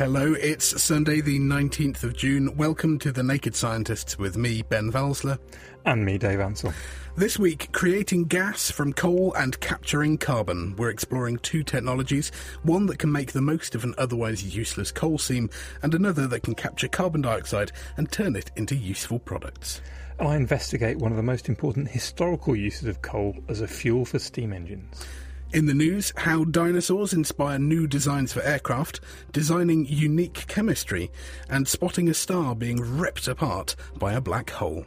Hello, it's Sunday, the 19th of June. Welcome to The Naked Scientists with me, Ben Valsler. And me, Dave Ansell. This week, creating gas from coal and capturing carbon. We're exploring two technologies one that can make the most of an otherwise useless coal seam, and another that can capture carbon dioxide and turn it into useful products. And I investigate one of the most important historical uses of coal as a fuel for steam engines. In the news, how dinosaurs inspire new designs for aircraft, designing unique chemistry, and spotting a star being ripped apart by a black hole.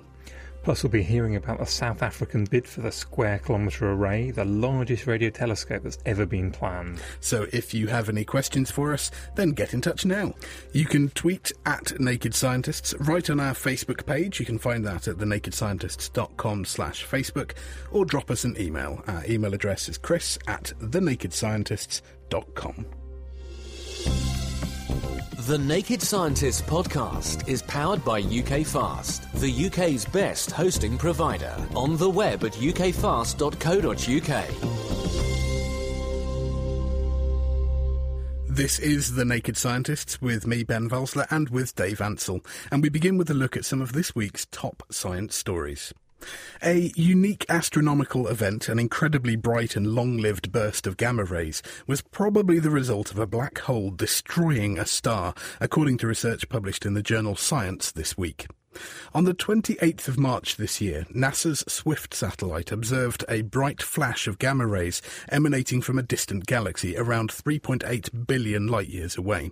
Plus, we'll be hearing about the South African bid for the Square Kilometre Array, the largest radio telescope that's ever been planned. So, if you have any questions for us, then get in touch now. You can tweet at Naked Scientists, write on our Facebook page, you can find that at thenakedscientists.com slash Facebook, or drop us an email. Our email address is chris at thenakedscientists.com. The Naked Scientists podcast is powered by UK Fast, the UK's best hosting provider. On the web at ukfast.co.uk. This is The Naked Scientists with me, Ben Valsler, and with Dave Ansell. And we begin with a look at some of this week's top science stories. A unique astronomical event, an incredibly bright and long lived burst of gamma rays, was probably the result of a black hole destroying a star, according to research published in the journal Science this week. On the 28th of March this year, NASA's SWIFT satellite observed a bright flash of gamma rays emanating from a distant galaxy around 3.8 billion light years away.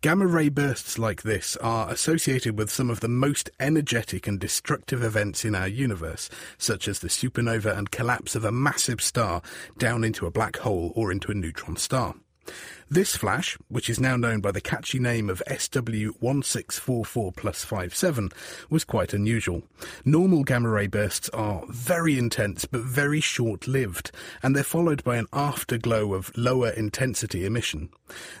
Gamma ray bursts like this are associated with some of the most energetic and destructive events in our universe, such as the supernova and collapse of a massive star down into a black hole or into a neutron star. This flash, which is now known by the catchy name of SW1644 plus 57, was quite unusual. Normal gamma ray bursts are very intense but very short lived, and they're followed by an afterglow of lower intensity emission.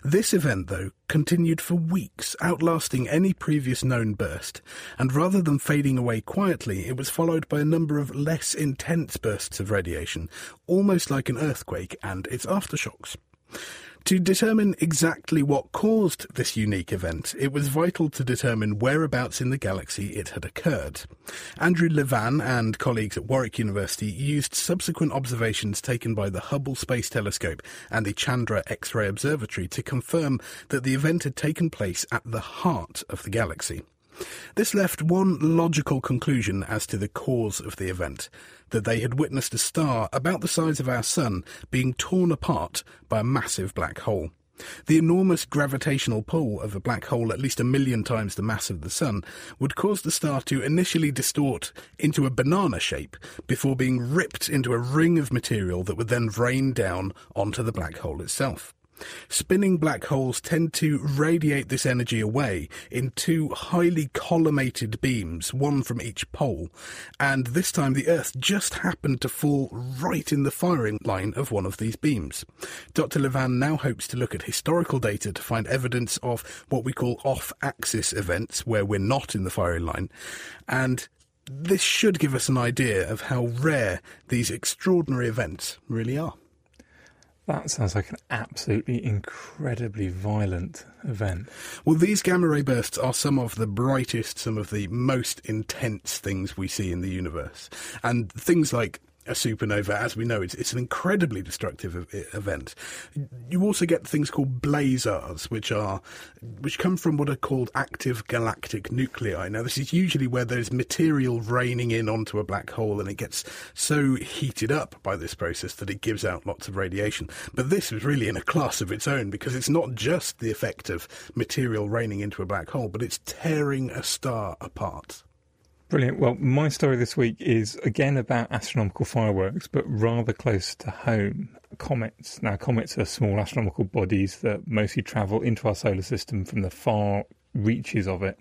This event, though, continued for weeks, outlasting any previous known burst, and rather than fading away quietly, it was followed by a number of less intense bursts of radiation, almost like an earthquake and its aftershocks. To determine exactly what caused this unique event, it was vital to determine whereabouts in the galaxy it had occurred. Andrew Levan and colleagues at Warwick University used subsequent observations taken by the Hubble Space Telescope and the Chandra X-ray Observatory to confirm that the event had taken place at the heart of the galaxy. This left one logical conclusion as to the cause of the event that they had witnessed a star about the size of our Sun being torn apart by a massive black hole. The enormous gravitational pull of a black hole, at least a million times the mass of the Sun, would cause the star to initially distort into a banana shape before being ripped into a ring of material that would then rain down onto the black hole itself. Spinning black holes tend to radiate this energy away in two highly collimated beams, one from each pole, and this time the Earth just happened to fall right in the firing line of one of these beams. Dr. Levan now hopes to look at historical data to find evidence of what we call off axis events, where we're not in the firing line, and this should give us an idea of how rare these extraordinary events really are. That sounds like an absolutely incredibly violent event. Well, these gamma ray bursts are some of the brightest, some of the most intense things we see in the universe. And things like a supernova, as we know, it's, it's an incredibly destructive event. You also get things called blazars, which are which come from what are called active galactic nuclei. Now, this is usually where there's material raining in onto a black hole, and it gets so heated up by this process that it gives out lots of radiation. But this is really in a class of its own because it's not just the effect of material raining into a black hole, but it's tearing a star apart. Brilliant. Well, my story this week is again about astronomical fireworks, but rather close to home. Comets. Now, comets are small astronomical bodies that mostly travel into our solar system from the far reaches of it.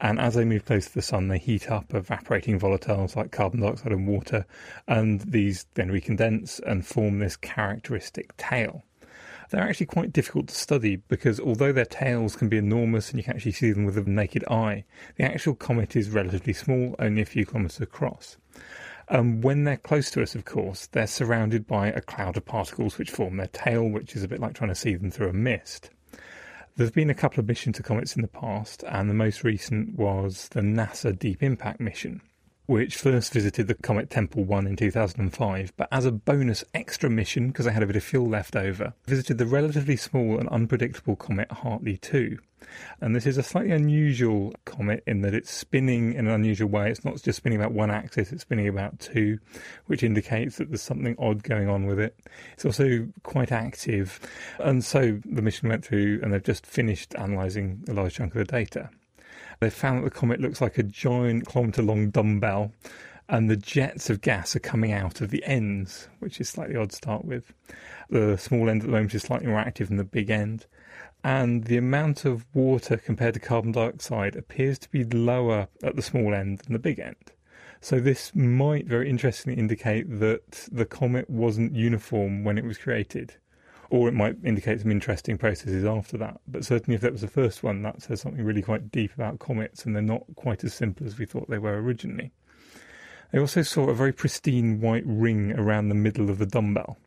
And as they move close to the sun, they heat up evaporating volatiles like carbon dioxide and water, and these then recondense and form this characteristic tail they're actually quite difficult to study because although their tails can be enormous and you can actually see them with the naked eye, the actual comet is relatively small, only a few kilometres across. Um, when they're close to us, of course, they're surrounded by a cloud of particles which form their tail, which is a bit like trying to see them through a mist. There's been a couple of missions to comets in the past, and the most recent was the NASA Deep Impact mission which first visited the Comet Tempel 1 in 2005, but as a bonus extra mission, because they had a bit of fuel left over, visited the relatively small and unpredictable comet Hartley 2. And this is a slightly unusual comet in that it's spinning in an unusual way. It's not just spinning about one axis, it's spinning about two, which indicates that there's something odd going on with it. It's also quite active. And so the mission went through and they've just finished analysing a large chunk of the data. They found that the comet looks like a giant kilometre long dumbbell, and the jets of gas are coming out of the ends, which is slightly odd to start with. The small end at the moment is slightly more active than the big end. And the amount of water compared to carbon dioxide appears to be lower at the small end than the big end. So, this might very interestingly indicate that the comet wasn't uniform when it was created or it might indicate some interesting processes after that. But certainly, if that was the first one, that says something really quite deep about comets, and they're not quite as simple as we thought they were originally. They also saw a very pristine white ring around the middle of the dumbbell,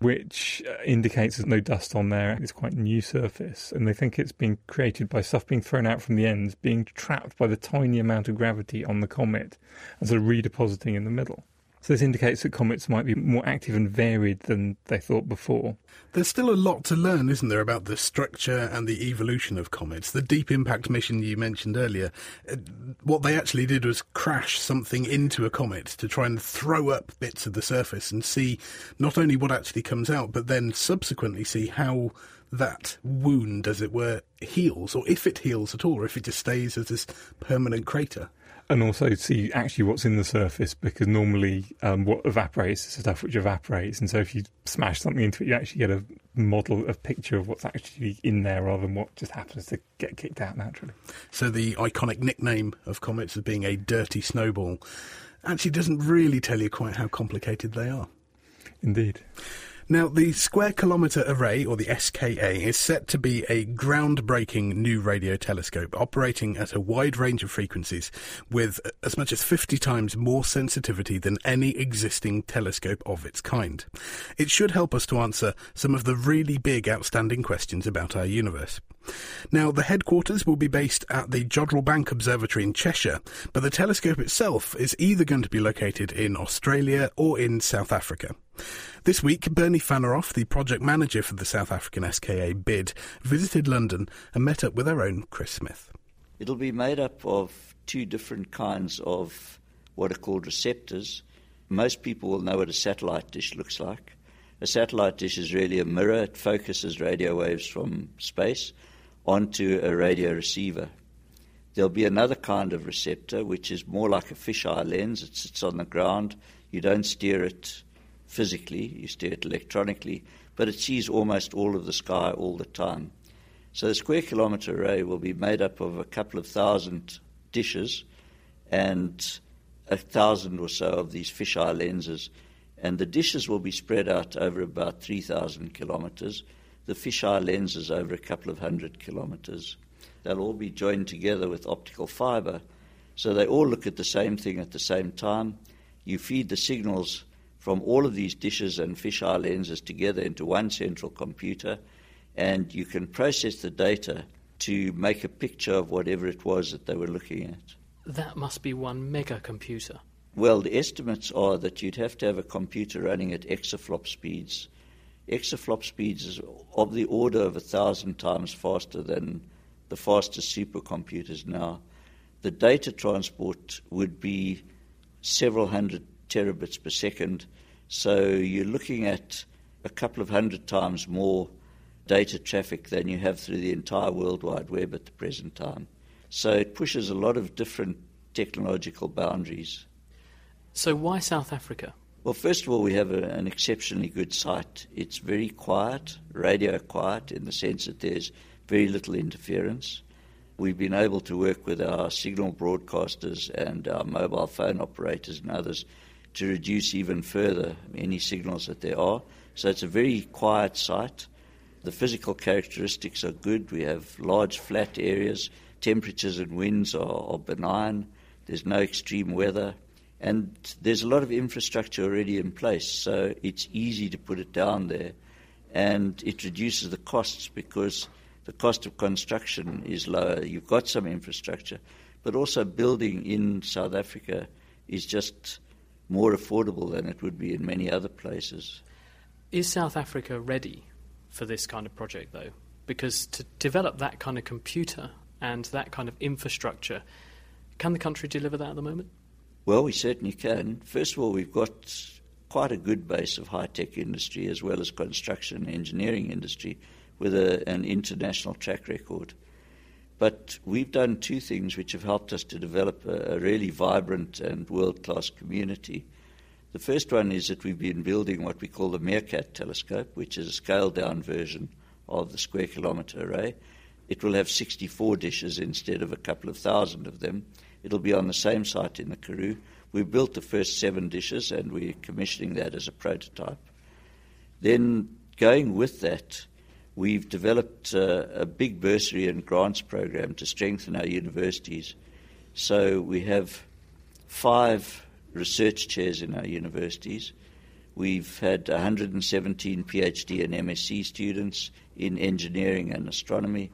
which uh, indicates there's no dust on there. It's quite a new surface, and they think it's been created by stuff being thrown out from the ends, being trapped by the tiny amount of gravity on the comet, and sort of redepositing in the middle. So this indicates that comets might be more active and varied than they thought before. There's still a lot to learn, isn't there, about the structure and the evolution of comets. The Deep Impact mission you mentioned earlier, uh, what they actually did was crash something into a comet to try and throw up bits of the surface and see not only what actually comes out, but then subsequently see how that wound, as it were, heals, or if it heals at all, or if it just stays as this permanent crater and also see actually what's in the surface because normally um, what evaporates is stuff which evaporates, and so if you smash something into it, you actually get a model, a picture of what's actually in there rather than what just happens to get kicked out naturally. So the iconic nickname of comets as being a dirty snowball actually doesn't really tell you quite how complicated they are. Indeed. Now, the Square Kilometre Array, or the SKA, is set to be a groundbreaking new radio telescope operating at a wide range of frequencies with as much as 50 times more sensitivity than any existing telescope of its kind. It should help us to answer some of the really big outstanding questions about our universe. Now, the headquarters will be based at the Jodrell Bank Observatory in Cheshire, but the telescope itself is either going to be located in Australia or in South Africa. This week, Bernie Fanaroff, the project manager for the South African SKA bid, visited London and met up with our own Chris Smith. It'll be made up of two different kinds of what are called receptors. Most people will know what a satellite dish looks like. A satellite dish is really a mirror, it focuses radio waves from space onto a radio receiver. There'll be another kind of receptor, which is more like a fisheye lens. It sits on the ground. You don't steer it physically, you steer it electronically, but it sees almost all of the sky all the time. So the square kilometre array will be made up of a couple of thousand dishes and a thousand or so of these fisheye lenses. And the dishes will be spread out over about 3,000 kilometres, the fisheye lenses over a couple of hundred kilometres. They'll all be joined together with optical fibre, so they all look at the same thing at the same time. You feed the signals from all of these dishes and fisheye lenses together into one central computer, and you can process the data to make a picture of whatever it was that they were looking at. That must be one mega computer. Well, the estimates are that you'd have to have a computer running at exaflop speeds. Exaflop speeds is of the order of a thousand times faster than the fastest supercomputers now. The data transport would be several hundred terabits per second, so you're looking at a couple of hundred times more data traffic than you have through the entire World Wide Web at the present time. So it pushes a lot of different technological boundaries. So, why South Africa? Well, first of all, we have a, an exceptionally good site. It's very quiet, radio quiet, in the sense that there's very little interference. We've been able to work with our signal broadcasters and our mobile phone operators and others to reduce even further any signals that there are. So it's a very quiet site. The physical characteristics are good. We have large flat areas. Temperatures and winds are, are benign. There's no extreme weather. And there's a lot of infrastructure already in place, so it's easy to put it down there. And it reduces the costs because the cost of construction is lower. You've got some infrastructure, but also building in South Africa is just more affordable than it would be in many other places. Is South Africa ready for this kind of project, though? Because to develop that kind of computer and that kind of infrastructure, can the country deliver that at the moment? Well, we certainly can. First of all, we've got quite a good base of high tech industry as well as construction and engineering industry with a, an international track record. But we've done two things which have helped us to develop a, a really vibrant and world class community. The first one is that we've been building what we call the MeerKAT telescope, which is a scaled down version of the square kilometre array. It will have 64 dishes instead of a couple of thousand of them. It'll be on the same site in the Karoo. We built the first seven dishes and we're commissioning that as a prototype. Then, going with that, we've developed uh, a big bursary and grants program to strengthen our universities. So we have five research chairs in our universities. We've had 117 PhD and MSc students in engineering and astronomy.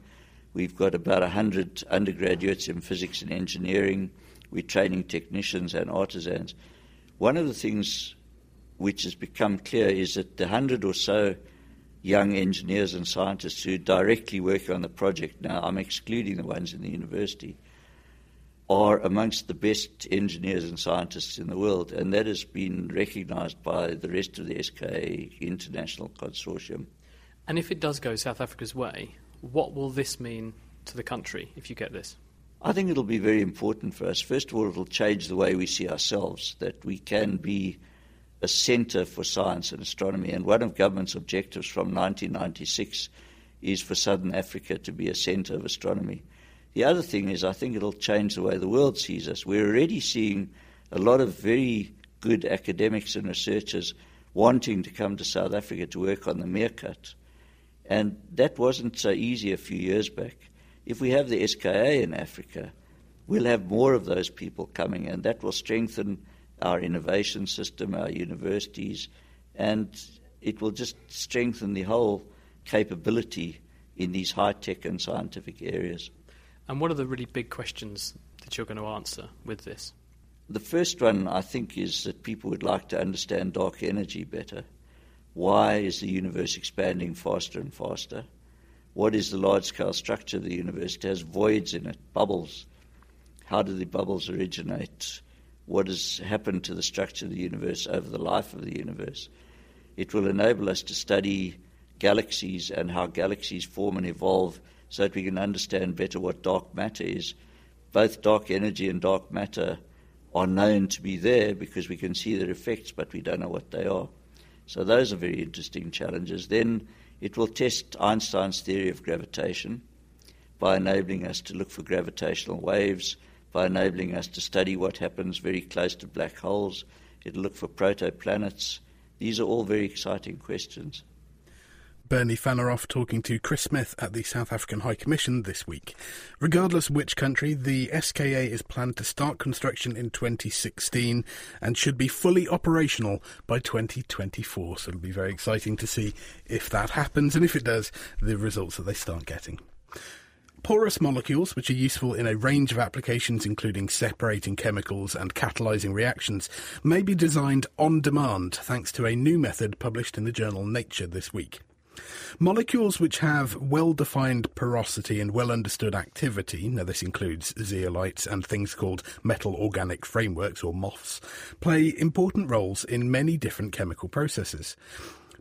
We've got about 100 undergraduates in physics and engineering. We're training technicians and artisans. One of the things which has become clear is that the 100 or so young engineers and scientists who directly work on the project now, I'm excluding the ones in the university, are amongst the best engineers and scientists in the world, and that has been recognized by the rest of the SKA International Consortium. And if it does go South Africa's way, what will this mean to the country if you get this? I think it'll be very important for us. First of all, it'll change the way we see ourselves, that we can be a centre for science and astronomy. And one of government's objectives from 1996 is for Southern Africa to be a centre of astronomy. The other thing is, I think it'll change the way the world sees us. We're already seeing a lot of very good academics and researchers wanting to come to South Africa to work on the MeerKAT. And that wasn't so easy a few years back. If we have the SKA in Africa, we'll have more of those people coming, and that will strengthen our innovation system, our universities, and it will just strengthen the whole capability in these high tech and scientific areas. And what are the really big questions that you're going to answer with this? The first one, I think, is that people would like to understand dark energy better. Why is the universe expanding faster and faster? What is the large scale structure of the universe? It has voids in it, bubbles. How do the bubbles originate? What has happened to the structure of the universe over the life of the universe? It will enable us to study galaxies and how galaxies form and evolve so that we can understand better what dark matter is. Both dark energy and dark matter are known to be there because we can see their effects, but we don't know what they are. So those are very interesting challenges. Then it will test Einstein's theory of gravitation by enabling us to look for gravitational waves, by enabling us to study what happens very close to black holes. It'll look for protoplanets. These are all very exciting questions. Bernie Fanaroff talking to Chris Smith at the South African High Commission this week. Regardless which country, the SKA is planned to start construction in 2016 and should be fully operational by 2024. So it'll be very exciting to see if that happens and if it does, the results that they start getting. Porous molecules, which are useful in a range of applications including separating chemicals and catalyzing reactions, may be designed on demand thanks to a new method published in the journal Nature this week. Molecules which have well-defined porosity and well-understood activity, now this includes zeolites and things called metal organic frameworks or MOFs, play important roles in many different chemical processes.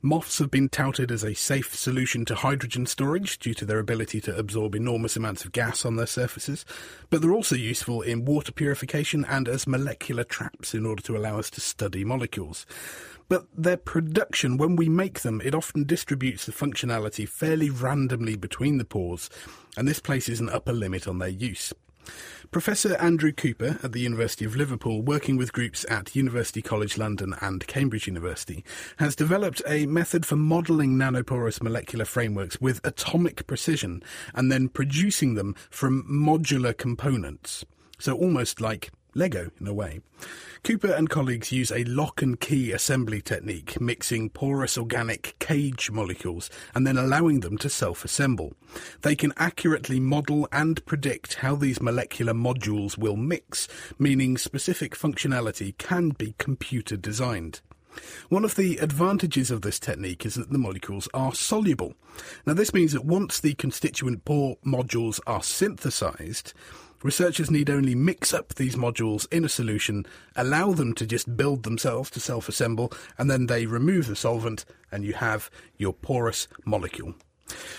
MOFs have been touted as a safe solution to hydrogen storage due to their ability to absorb enormous amounts of gas on their surfaces, but they're also useful in water purification and as molecular traps in order to allow us to study molecules. But their production, when we make them, it often distributes the functionality fairly randomly between the pores, and this places an upper limit on their use. Professor Andrew Cooper at the University of Liverpool, working with groups at University College London and Cambridge University, has developed a method for modelling nanoporous molecular frameworks with atomic precision and then producing them from modular components. So almost like Lego in a way. Cooper and colleagues use a lock and key assembly technique, mixing porous organic cage molecules and then allowing them to self assemble. They can accurately model and predict how these molecular modules will mix, meaning specific functionality can be computer designed. One of the advantages of this technique is that the molecules are soluble. Now, this means that once the constituent pore modules are synthesized, Researchers need only mix up these modules in a solution, allow them to just build themselves to self assemble, and then they remove the solvent, and you have your porous molecule.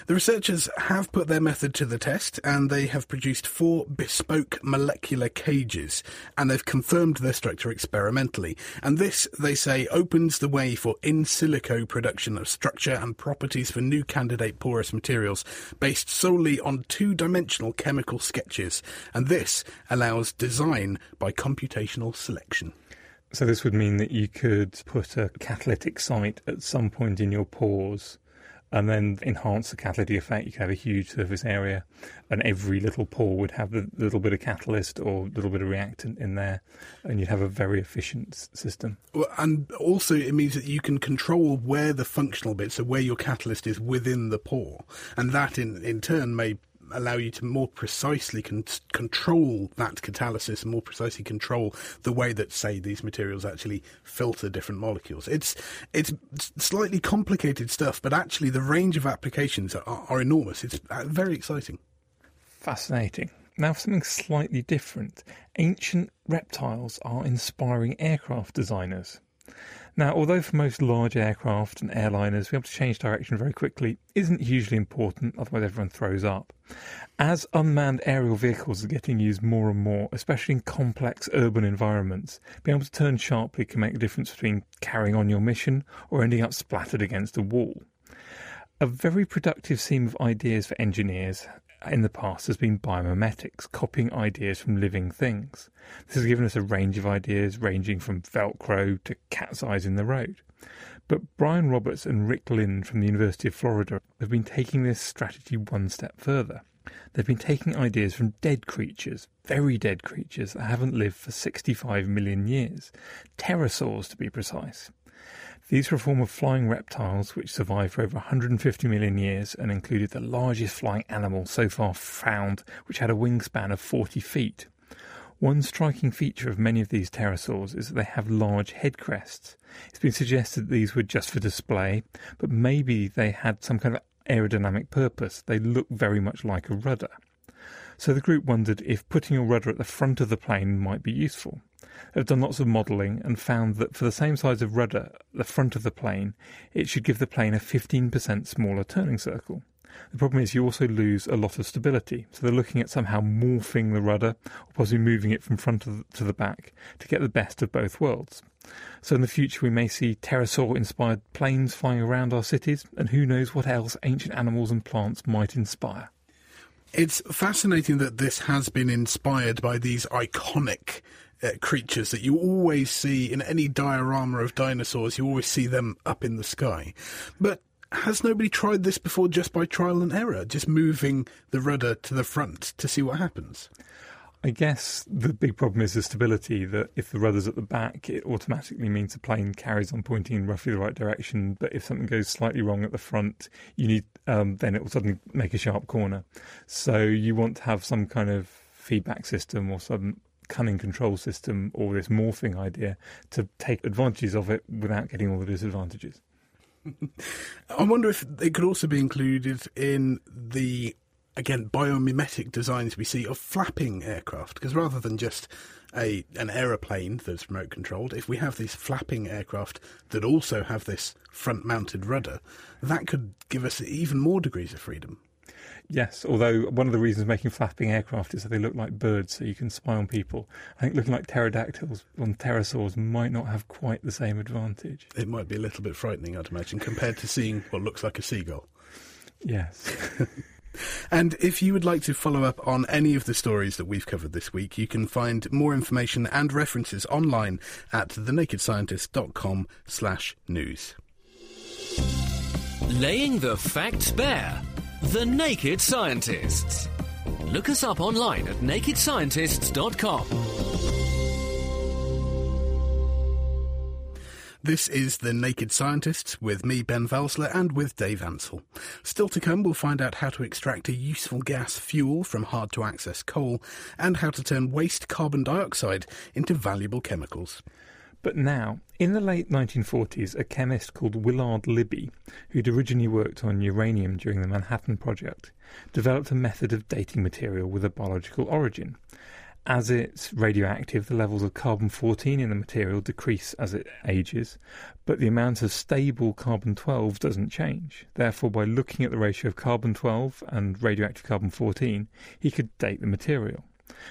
The researchers have put their method to the test and they have produced four bespoke molecular cages and they've confirmed their structure experimentally. And this, they say, opens the way for in silico production of structure and properties for new candidate porous materials based solely on two dimensional chemical sketches. And this allows design by computational selection. So, this would mean that you could put a catalytic site at some point in your pores and then enhance the catalytic effect. You could have a huge surface area, and every little pore would have a little bit of catalyst or a little bit of reactant in there, and you'd have a very efficient system. And also, it means that you can control where the functional bits, so where your catalyst is within the pore, and that in, in turn may allow you to more precisely con- control that catalysis and more precisely control the way that, say, these materials actually filter different molecules. It's it's slightly complicated stuff, but actually the range of applications are, are enormous. It's uh, very exciting. Fascinating. Now, for something slightly different, ancient reptiles are inspiring aircraft designers. Now, although for most large aircraft and airliners, being able to change direction very quickly isn't hugely important, otherwise everyone throws up. As unmanned aerial vehicles are getting used more and more, especially in complex urban environments, being able to turn sharply can make a difference between carrying on your mission or ending up splattered against a wall. A very productive seam of ideas for engineers in the past has been biomimetics, copying ideas from living things. This has given us a range of ideas ranging from Velcro to cat's eyes in the road. But Brian Roberts and Rick Lind from the University of Florida have been taking this strategy one step further. They've been taking ideas from dead creatures, very dead creatures that haven't lived for 65 million years, pterosaurs to be precise. These were a form of flying reptiles which survived for over 150 million years and included the largest flying animal so far found, which had a wingspan of 40 feet. One striking feature of many of these pterosaurs is that they have large head crests. It's been suggested these were just for display, but maybe they had some kind of aerodynamic purpose. They look very much like a rudder. So the group wondered if putting a rudder at the front of the plane might be useful. They've done lots of modelling and found that for the same size of rudder at the front of the plane, it should give the plane a 15% smaller turning circle. The problem is you also lose a lot of stability. So they're looking at somehow morphing the rudder or possibly moving it from front to the back to get the best of both worlds. So in the future we may see pterosaur inspired planes flying around our cities and who knows what else ancient animals and plants might inspire. It's fascinating that this has been inspired by these iconic uh, creatures that you always see in any diorama of dinosaurs. You always see them up in the sky. But has nobody tried this before just by trial and error, just moving the rudder to the front to see what happens? I guess the big problem is the stability. That if the rudder's at the back, it automatically means the plane carries on pointing in roughly the right direction. But if something goes slightly wrong at the front, you need um, then it will suddenly make a sharp corner. So you want to have some kind of feedback system or some cunning control system or this morphing idea to take advantages of it without getting all the disadvantages. I wonder if it could also be included in the again biomimetic designs we see of flapping aircraft because rather than just a an aeroplane that's remote controlled if we have these flapping aircraft that also have this front mounted rudder that could give us even more degrees of freedom Yes, although one of the reasons making flapping aircraft is that they look like birds, so you can spy on people. I think looking like pterodactyls on pterosaurs might not have quite the same advantage. It might be a little bit frightening, I'd imagine, compared to seeing what looks like a seagull. Yes. And if you would like to follow up on any of the stories that we've covered this week, you can find more information and references online at thenakedscientist.com slash news. Laying the facts bare. The Naked Scientists. Look us up online at nakedscientists.com. This is The Naked Scientists with me, Ben Valsler, and with Dave Ansell. Still to come, we'll find out how to extract a useful gas fuel from hard to access coal and how to turn waste carbon dioxide into valuable chemicals. But now, in the late 1940s, a chemist called Willard Libby, who'd originally worked on uranium during the Manhattan Project, developed a method of dating material with a biological origin. As it's radioactive, the levels of carbon 14 in the material decrease as it ages, but the amount of stable carbon 12 doesn't change. Therefore, by looking at the ratio of carbon 12 and radioactive carbon 14, he could date the material.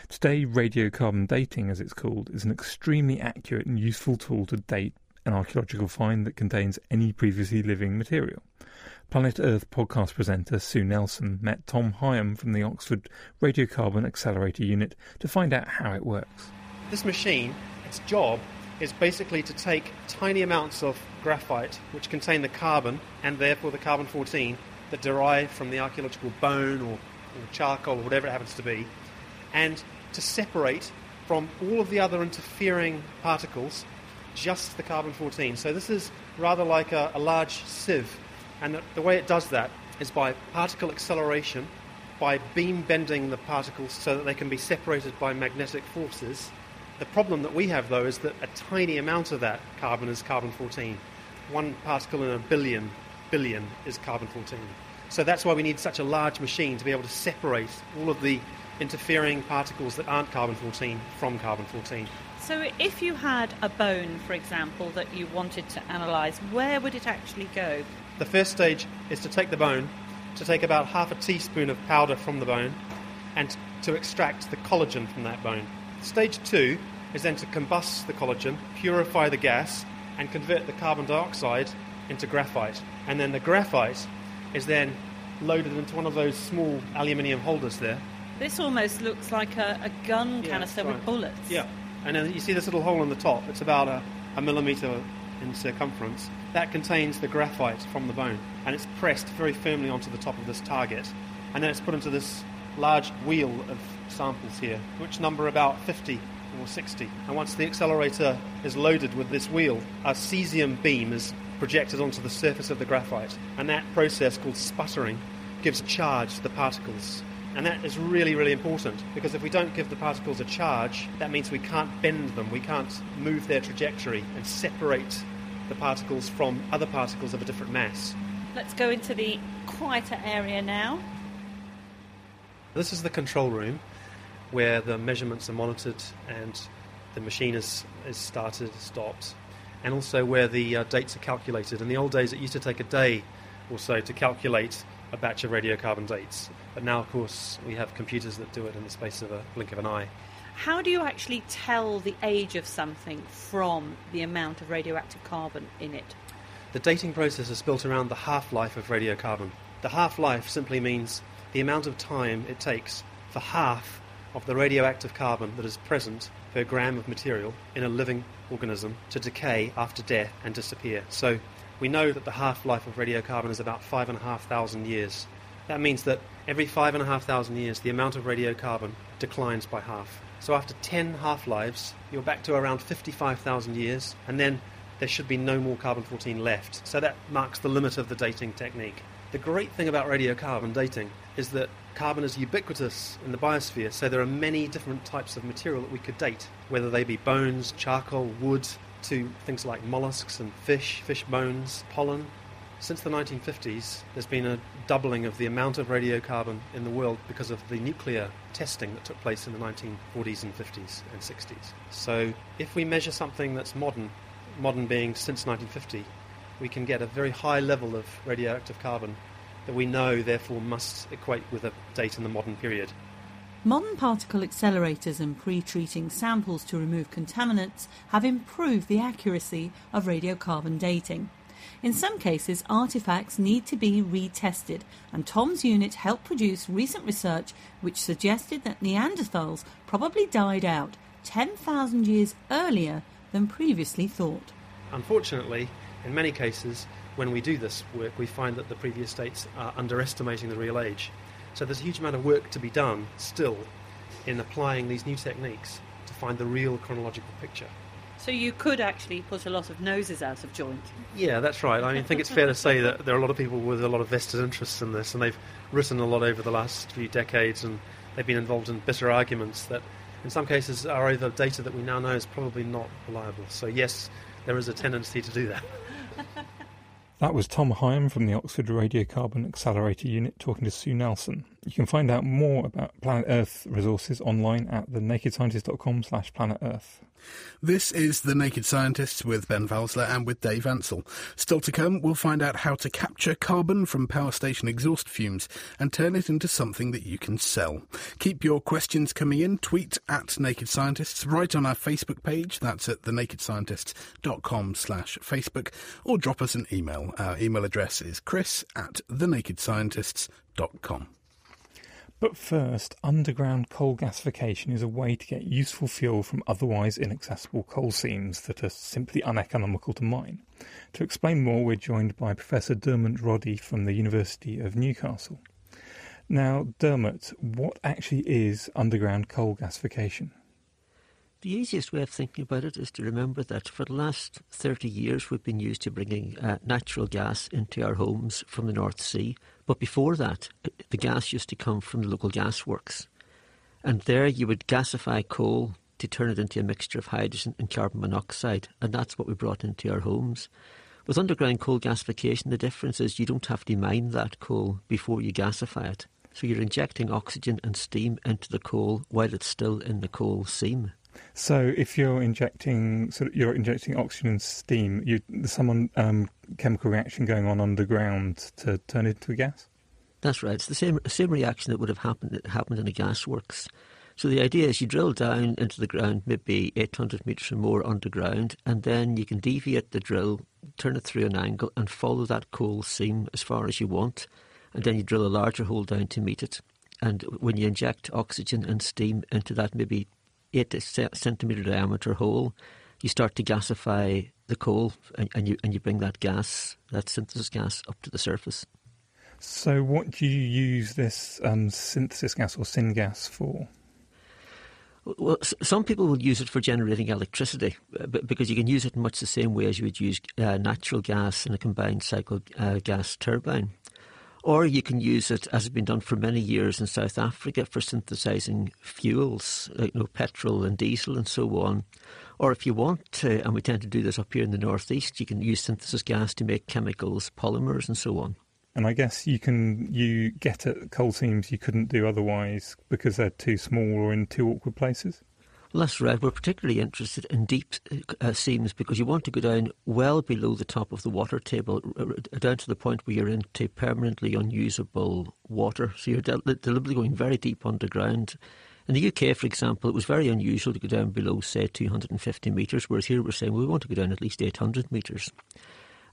Today, radiocarbon dating, as it's called, is an extremely accurate and useful tool to date an archaeological find that contains any previously living material. Planet Earth podcast presenter Sue Nelson met Tom Higham from the Oxford Radiocarbon Accelerator Unit to find out how it works. This machine, its job is basically to take tiny amounts of graphite, which contain the carbon and therefore the carbon 14 that derive from the archaeological bone or, or charcoal or whatever it happens to be, and to separate from all of the other interfering particles just the carbon 14. So this is rather like a, a large sieve and the, the way it does that is by particle acceleration, by beam bending the particles so that they can be separated by magnetic forces. The problem that we have, though, is that a tiny amount of that carbon is carbon 14. One particle in a billion billion is carbon 14. So that's why we need such a large machine to be able to separate all of the interfering particles that aren't carbon 14 from carbon 14. So, if you had a bone, for example, that you wanted to analyse, where would it actually go? The first stage is to take the bone, to take about half a teaspoon of powder from the bone, and to extract the collagen from that bone. Stage two is then to combust the collagen, purify the gas, and convert the carbon dioxide into graphite. And then the graphite is then loaded into one of those small aluminium holders there. This almost looks like a, a gun Yeah, canister right. with bullets. Yeah. And you see this little hole on the top. It's about a, a millimetre in circumference. That contains the graphite from the bone. And it's pressed very firmly onto the top of this target. And then it's put into this large wheel of samples here, which number about 50 or 60. And once the accelerator is loaded with this wheel, a cesium beam is projected onto the surface of the graphite. And that process, called sputtering, gives charge to the particles. And that is really, really important because if we don't give the particles a charge, that means we can't bend them, we can't move their trajectory and separate the particles from other particles of a different mass. Let's go into the quieter area now. This is the control room where the measurements are monitored and the machine is, is started, stopped, and also where the uh, dates are calculated. In the old days, it used to take a day or so to calculate a batch of radiocarbon dates. But now, of course, we have computers that do it in the space of a blink of an eye. How do you actually tell the age of something from the amount of radioactive carbon in it? The dating process is built around the half life of radiocarbon. The half life simply means the amount of time it takes for half of the radioactive carbon that is present per gram of material in a living organism to decay after death and disappear. So we know that the half life of radiocarbon is about five and a half thousand years. That means that every five and a half thousand years, the amount of radiocarbon declines by half. So after 10 half lives, you're back to around 55,000 years, and then there should be no more carbon 14 left. So that marks the limit of the dating technique. The great thing about radiocarbon dating is that carbon is ubiquitous in the biosphere, so there are many different types of material that we could date, whether they be bones, charcoal, wood, to things like mollusks and fish, fish bones, pollen. Since the 1950s, there's been a doubling of the amount of radiocarbon in the world because of the nuclear testing that took place in the 1940s and 50s and 60s. So, if we measure something that's modern, modern being since 1950, we can get a very high level of radioactive carbon that we know, therefore, must equate with a date in the modern period. Modern particle accelerators and pre treating samples to remove contaminants have improved the accuracy of radiocarbon dating. In some cases, artifacts need to be retested, and Tom's unit helped produce recent research which suggested that Neanderthals probably died out 10,000 years earlier than previously thought. Unfortunately, in many cases, when we do this work, we find that the previous states are underestimating the real age. So there's a huge amount of work to be done still in applying these new techniques to find the real chronological picture. So you could actually put a lot of noses out of joint. Yeah, that's right. I mean, I think it's fair to say that there are a lot of people with a lot of vested interests in this, and they've written a lot over the last few decades, and they've been involved in bitter arguments that, in some cases, are over data that we now know is probably not reliable. So, yes, there is a tendency to do that. That was Tom Higham from the Oxford Radiocarbon Accelerator Unit talking to Sue Nelson. You can find out more about Planet Earth resources online at thenakedscientist.com slash planet Earth. This is The Naked Scientists with Ben Valsler and with Dave Ansell. Still to come, we'll find out how to capture carbon from power station exhaust fumes and turn it into something that you can sell. Keep your questions coming in. Tweet at Naked Scientists, write on our Facebook page. That's at thenakedscientists.com slash Facebook. Or drop us an email. Our email address is chris at thenakedscientists.com. But first, underground coal gasification is a way to get useful fuel from otherwise inaccessible coal seams that are simply uneconomical to mine. To explain more, we're joined by Professor Dermot Roddy from the University of Newcastle. Now, Dermot, what actually is underground coal gasification? The easiest way of thinking about it is to remember that for the last 30 years we've been used to bringing uh, natural gas into our homes from the North Sea. But before that, the gas used to come from the local gas works. And there you would gasify coal to turn it into a mixture of hydrogen and carbon monoxide. And that's what we brought into our homes. With underground coal gasification, the difference is you don't have to mine that coal before you gasify it. So you're injecting oxygen and steam into the coal while it's still in the coal seam. So, if you're injecting, sort of, you're injecting oxygen and steam, you, there's some um, chemical reaction going on underground to turn it into a gas. That's right. It's the same same reaction that would have happened that happened in a gasworks. So the idea is you drill down into the ground, maybe 800 metres or more underground, and then you can deviate the drill, turn it through an angle, and follow that coal seam as far as you want, and then you drill a larger hole down to meet it. And when you inject oxygen and steam into that maybe eight centimetre diameter hole, you start to gasify the coal and, and, you, and you bring that gas, that synthesis gas, up to the surface. So, what do you use this um, synthesis gas or syngas for? Well, some people will use it for generating electricity uh, because you can use it in much the same way as you would use uh, natural gas in a combined cycle uh, gas turbine. Or you can use it, as has been done for many years in South Africa, for synthesizing fuels, like you know, petrol and diesel and so on. Or if you want to, and we tend to do this up here in the northeast, you can use synthesis gas to make chemicals, polymers, and so on. And I guess you can you get at coal seams you couldn't do otherwise because they're too small or in too awkward places. That's right. We're particularly interested in deep uh, seams because you want to go down well below the top of the water table, down to the point where you're into permanently unusable water. So you're deliberately going very deep underground. In the UK, for example, it was very unusual to go down below, say, 250 metres, whereas here we're saying well, we want to go down at least 800 metres.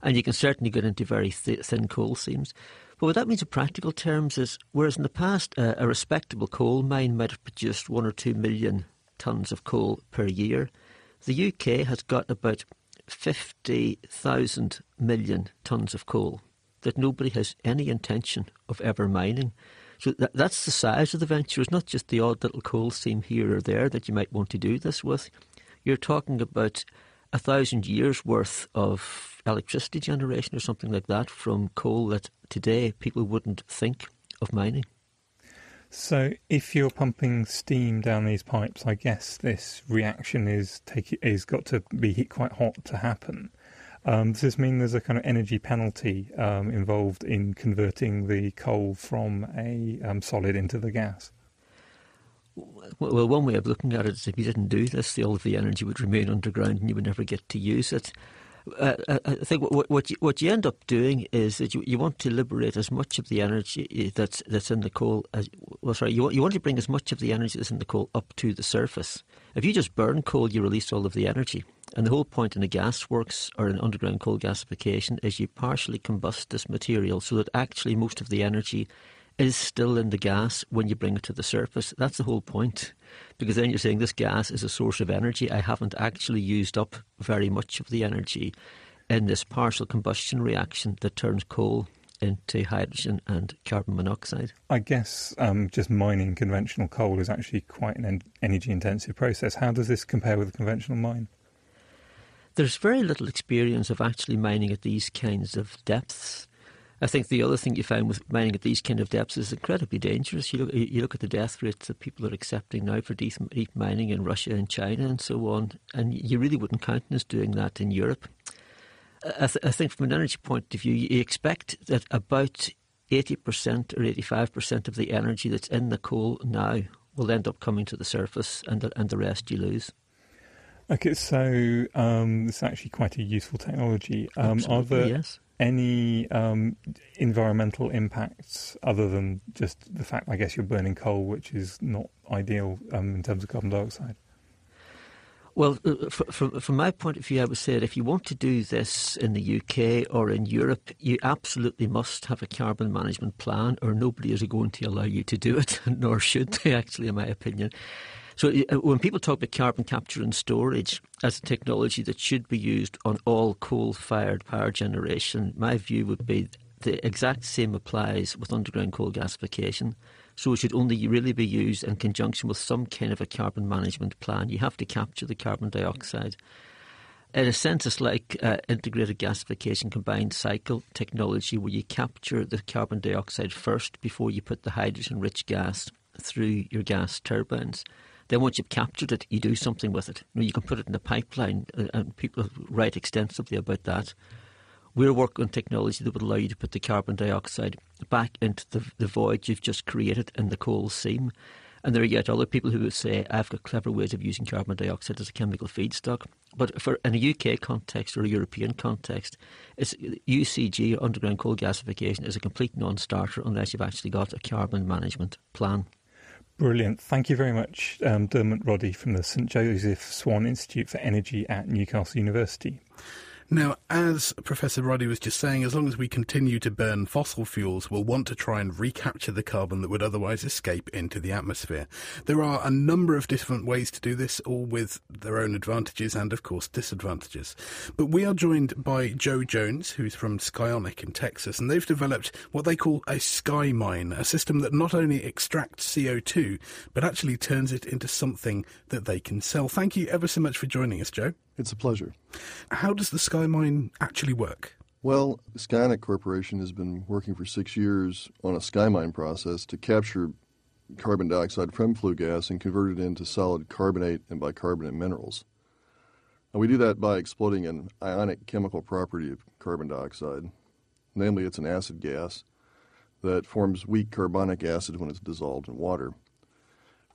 And you can certainly get into very th- thin coal seams. But what that means in practical terms is, whereas in the past uh, a respectable coal mine might have produced one or two million tonnes of coal per year. The UK has got about 50,000 million tonnes of coal. that nobody has any intention of ever mining. So that, that's the size of the venture. It's not just the odd little coal seam here or there that you might want to do this with. You're talking about a thousand years worth of electricity generation or something like that from coal that today people wouldn't think of mining. So, if you're pumping steam down these pipes, I guess this reaction is take is got to be quite hot to happen. Um, does this mean there's a kind of energy penalty um, involved in converting the coal from a um, solid into the gas? Well, one way of looking at it is if you didn't do this, all of the energy would remain underground and you would never get to use it. Uh, uh, I think what, what, you, what you end up doing is that you, you want to liberate as much of the energy that's that's in the coal as well. Sorry, you want, you want to bring as much of the energy that's in the coal up to the surface. If you just burn coal, you release all of the energy. And the whole point in a gas works or an underground coal gasification is you partially combust this material so that actually most of the energy is still in the gas when you bring it to the surface. That's the whole point. Because then you're saying this gas is a source of energy. I haven't actually used up very much of the energy in this partial combustion reaction that turns coal into hydrogen and carbon monoxide. I guess um, just mining conventional coal is actually quite an en- energy intensive process. How does this compare with a conventional mine? There's very little experience of actually mining at these kinds of depths. I think the other thing you find with mining at these kind of depths is incredibly dangerous. You look, you look at the death rates that people are accepting now for deep, deep mining in Russia and China and so on, and you really wouldn't countenance doing that in Europe. I, th- I think from an energy point of view, you expect that about 80% or 85% of the energy that's in the coal now will end up coming to the surface, and the, and the rest you lose. Okay, so um, this is actually quite a useful technology. Um, are there yes. Any um, environmental impacts other than just the fact, I guess, you're burning coal, which is not ideal um, in terms of carbon dioxide? Well, uh, from, from my point of view, I would say that if you want to do this in the UK or in Europe, you absolutely must have a carbon management plan, or nobody is going to allow you to do it, nor should they, actually, in my opinion. So, uh, when people talk about carbon capture and storage as a technology that should be used on all coal fired power generation, my view would be the exact same applies with underground coal gasification. So it should only really be used in conjunction with some kind of a carbon management plan. You have to capture the carbon dioxide. In a sense, it's like uh, integrated gasification combined cycle technology where you capture the carbon dioxide first before you put the hydrogen rich gas through your gas turbines. Then once you've captured it, you do something with it. You, know, you can put it in a pipeline, uh, and people write extensively about that. We're working on technology that would allow you to put the carbon dioxide back into the, the void you've just created in the coal seam. And there are yet other people who would say, I've got clever ways of using carbon dioxide as a chemical feedstock. But for in a UK context or a European context, UCG, underground coal gasification, is a complete non starter unless you've actually got a carbon management plan. Brilliant. Thank you very much, um, Dermot Roddy from the Sir Joseph Swan Institute for Energy at Newcastle University. Now, as Professor Roddy was just saying, as long as we continue to burn fossil fuels, we'll want to try and recapture the carbon that would otherwise escape into the atmosphere. There are a number of different ways to do this, all with their own advantages and, of course, disadvantages. But we are joined by Joe Jones, who's from Skyonic in Texas, and they've developed what they call a sky mine, a system that not only extracts CO2, but actually turns it into something that they can sell. Thank you ever so much for joining us, Joe. It's a pleasure. How does the Sky Mine actually work? Well, Skyonic Corporation has been working for six years on a SkyMine process to capture carbon dioxide from flue gas and convert it into solid carbonate and bicarbonate minerals. And we do that by exploiting an ionic chemical property of carbon dioxide. Namely, it's an acid gas that forms weak carbonic acid when it's dissolved in water.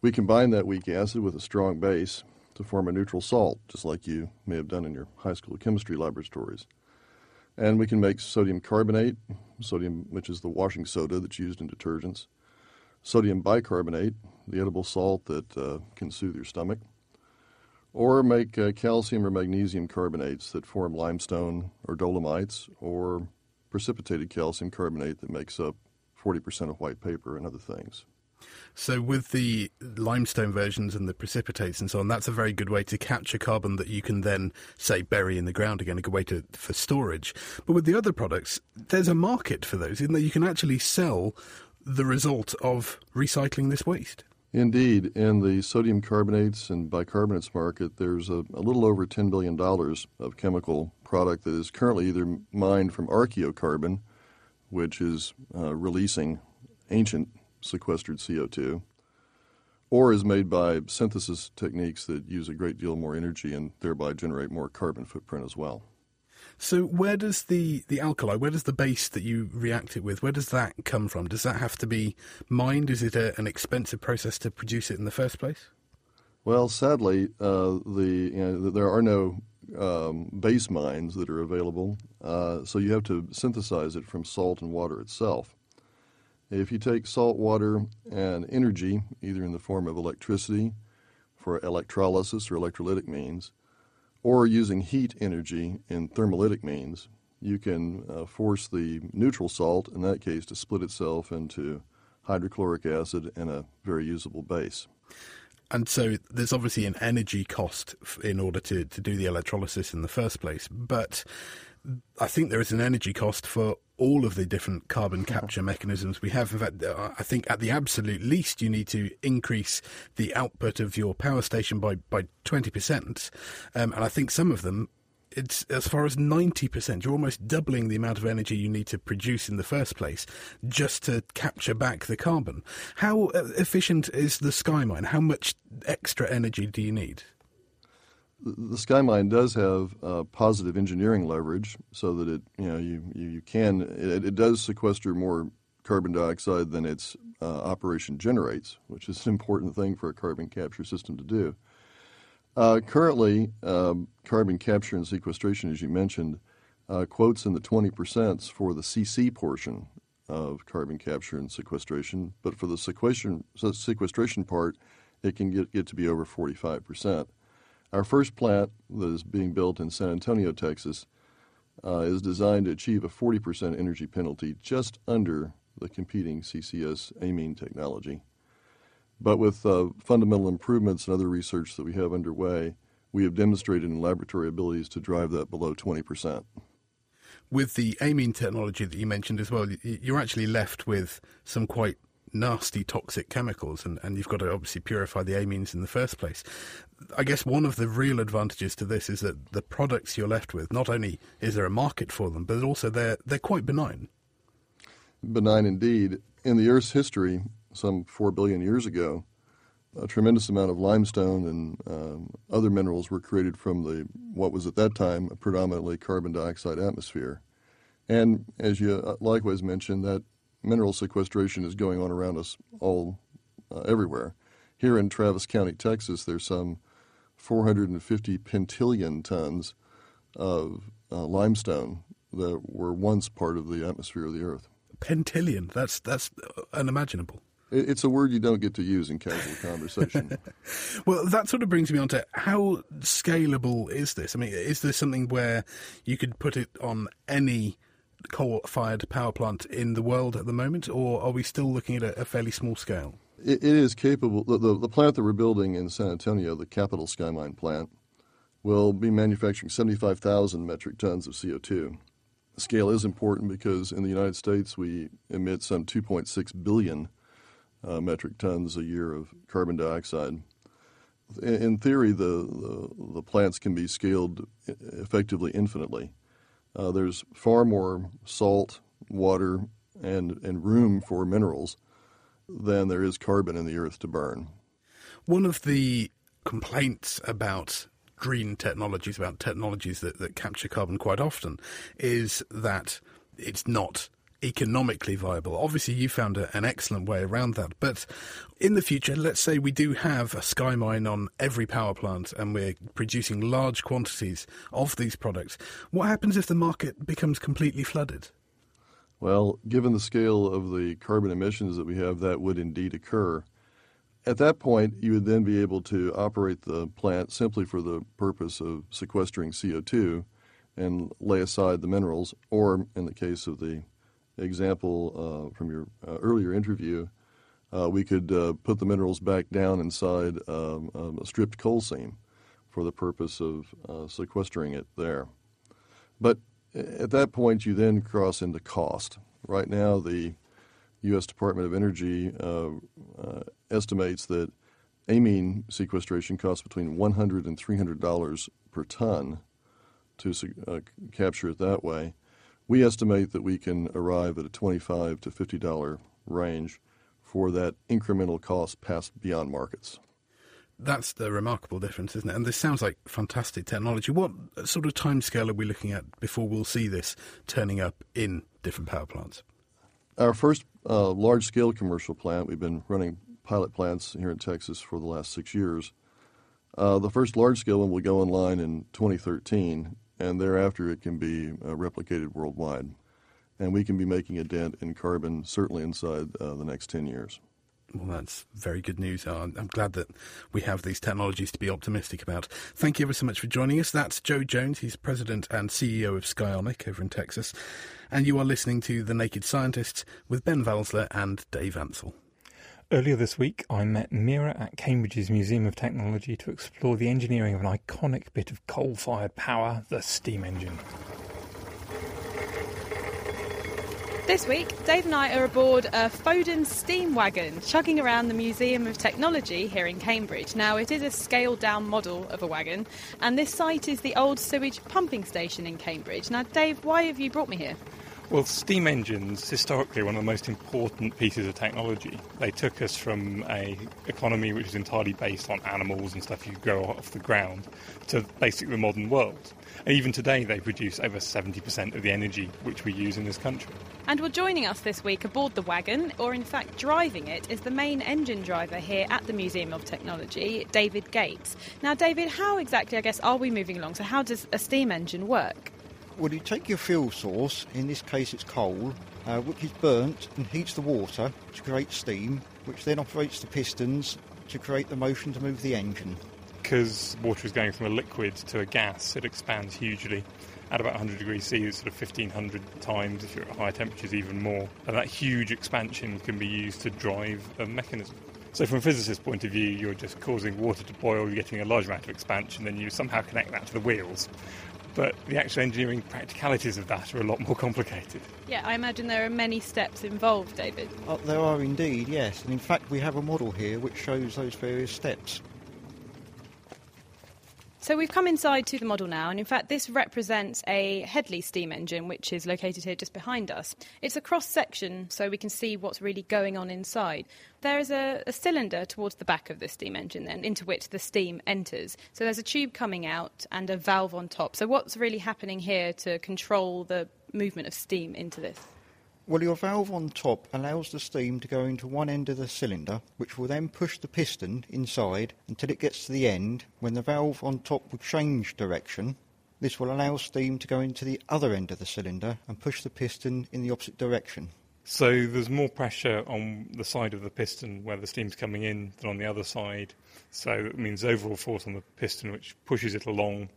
We combine that weak acid with a strong base to form a neutral salt, just like you may have done in your high school chemistry laboratories. And we can make sodium carbonate, sodium, which is the washing soda that's used in detergents, sodium bicarbonate, the edible salt that uh, can soothe your stomach, or make uh, calcium or magnesium carbonates that form limestone or dolomites, or precipitated calcium carbonate that makes up 40% of white paper and other things. So, with the limestone versions and the precipitates and so on, that's a very good way to capture carbon that you can then, say, bury in the ground again, a good way to, for storage. But with the other products, there's a market for those, in that you can actually sell the result of recycling this waste. Indeed, in the sodium carbonates and bicarbonates market, there's a, a little over $10 billion of chemical product that is currently either mined from archaeocarbon, which is uh, releasing ancient sequestered CO2, or is made by synthesis techniques that use a great deal more energy and thereby generate more carbon footprint as well. So, where does the, the alkali, where does the base that you react it with, where does that come from? Does that have to be mined? Is it a, an expensive process to produce it in the first place? Well, sadly, uh, the you know, there are no um, base mines that are available, uh, so you have to synthesize it from salt and water itself. If you take salt water and energy, either in the form of electricity for electrolysis or electrolytic means, or using heat energy in thermolytic means, you can uh, force the neutral salt, in that case, to split itself into hydrochloric acid and a very usable base. And so there's obviously an energy cost in order to, to do the electrolysis in the first place. But I think there is an energy cost for all of the different carbon capture mechanisms we have. In fact, uh, I think at the absolute least, you need to increase the output of your power station by, by 20%. Um, and I think some of them, it's as far as 90%. You're almost doubling the amount of energy you need to produce in the first place just to capture back the carbon. How uh, efficient is the Sky Mine? How much extra energy do you need? The SkyMine does have uh, positive engineering leverage, so that it you know you you, can it, it, does sequester more carbon dioxide than its uh, operation generates, which is an important thing for a carbon capture system to do. Uh, currently, um, carbon capture and sequestration, as you mentioned, uh, quotes in the 20% for the CC portion of carbon capture and sequestration, but for the sequestration, sequestration part, it can get, get to be over 45 percent. Our first plant that is being built in San Antonio, Texas, uh, is designed to achieve a 40% energy penalty just under the competing CCS amine technology. But with uh, fundamental improvements and other research that we have underway, we have demonstrated in laboratory abilities to drive that below 20%. With the amine technology that you mentioned as well, you're actually left with some quite nasty toxic chemicals, and, and you've got to obviously purify the amines in the first place. I guess one of the real advantages to this is that the products you're left with, not only is there a market for them, but also they're, they're quite benign. Benign indeed. In the Earth's history, some four billion years ago, a tremendous amount of limestone and um, other minerals were created from the what was at that time a predominantly carbon dioxide atmosphere. And as you uh, likewise mentioned, that mineral sequestration is going on around us all uh, everywhere. Here in Travis County, Texas, there's some 450 pentillion tons of uh, limestone that were once part of the atmosphere of the Earth. Pentillion? That's that's unimaginable. It's a word you don't get to use in casual conversation. well, that sort of brings me on to how scalable is this? I mean, is this something where you could put it on any coal-fired power plant in the world at the moment, or are we still looking at a, a fairly small scale? it, it is capable. The, the, the, plant that we're building in San Antonio, the Capitol SkyMine plant, will be manufacturing 75,000 metric tons of CO2. The scale is important because in the United States we emit some 2.6 billion uh, metric tons a year of carbon dioxide. In, in theory, the, the, the plants can be scaled effectively infinitely. Uh, there's far more salt, water, and, and room for minerals than there is carbon in the earth to burn. One of the complaints about green technologies, about technologies that, that capture carbon quite often, is that it's not economically viable. Obviously, you found a, an excellent way around that. But in the future, let's say we do have a sky mine on every power plant and we're producing large quantities of these products. What happens if the market becomes completely flooded? Well, given the scale of the carbon emissions that we have, that would indeed occur. At that point, you would then be able to operate the plant simply for the purpose of sequestering CO2 and lay aside the minerals, or in the case of the example uh, from your uh, earlier interview, uh, we could put the minerals back down inside um, um, a stripped coal seam for the purpose of sequestering it there. But at that point, you then cross into cost. Right now, the U.S. Department of Energy uh, uh, estimates that amine sequestration costs between $100 and $300 per ton to uh, capture it that way. We estimate that we can arrive at a 25 to $50 range for that incremental cost passed beyond markets. That's the remarkable difference, isn't it? And this sounds like fantastic technology. What sort of timescale are we looking at before we'll see this turning up in different power plants? Our first uh, large scale commercial plant, we've been running pilot plants here in Texas for the last six years. Uh, the first large scale one will go online in 2013, and thereafter it can be uh, replicated worldwide. And we can be making a dent in carbon certainly inside uh, the next 10 years. Well, that's very good news. I'm glad that we have these technologies to be optimistic about. Thank you ever so much for joining us. That's Joe Jones. He's president and CEO of Skyonic over in Texas. And you are listening to The Naked Scientists with Ben Valsler and Dave Ansell. Earlier this week, I met Meera at Cambridge's Museum of Technology to explore the engineering of an iconic bit of coal fired power, the steam engine. This week, Dave and I are aboard a Foden steam wagon chugging around the Museum of Technology here in Cambridge. Now, it is a scaled down model of a wagon, and this site is the old sewage pumping station in Cambridge. Now, Dave, why have you brought me here? Well, steam engines historically one of the most important pieces of technology. They took us from a economy which is entirely based on animals and stuff you grow off the ground to basically the modern world. And even today, they produce over 70% of the energy which we use in this country. And well, joining us this week aboard the wagon, or in fact driving it, is the main engine driver here at the Museum of Technology, David Gates. Now, David, how exactly, I guess, are we moving along? So, how does a steam engine work? Well, you take your fuel source, in this case it's coal, uh, which is burnt and heats the water to create steam, which then operates the pistons to create the motion to move the engine. Because water is going from a liquid to a gas, it expands hugely. At about 100 degrees C, it's sort of 1500 times, if you're at higher temperatures, even more. And that huge expansion can be used to drive a mechanism. So, from a physicist's point of view, you're just causing water to boil, you're getting a large amount of expansion, then you somehow connect that to the wheels but the actual engineering practicalities of that are a lot more complicated. Yeah, I imagine there are many steps involved, David. Uh, there are indeed, yes. And in fact, we have a model here which shows those various steps. So we've come inside to the model now, and in fact, this represents a Headley steam engine, which is located here just behind us. It's a cross section, so we can see what's really going on inside. There is a, a, cylinder towards the back of the steam engine, then, into which the steam enters. So there's a tube coming out and a valve on top. So, what's really happening here to control the movement of steam into this? Well, your valve on top allows the steam to go into one end of the cylinder, which will then push the piston inside until it gets to the end, when the valve on top will change direction. This will allow steam to go into the other end of the cylinder and push the piston in the opposite direction. So there's more pressure on the side of the piston where the steam's coming in than on the other side. So it means overall force on the piston, which pushes it along.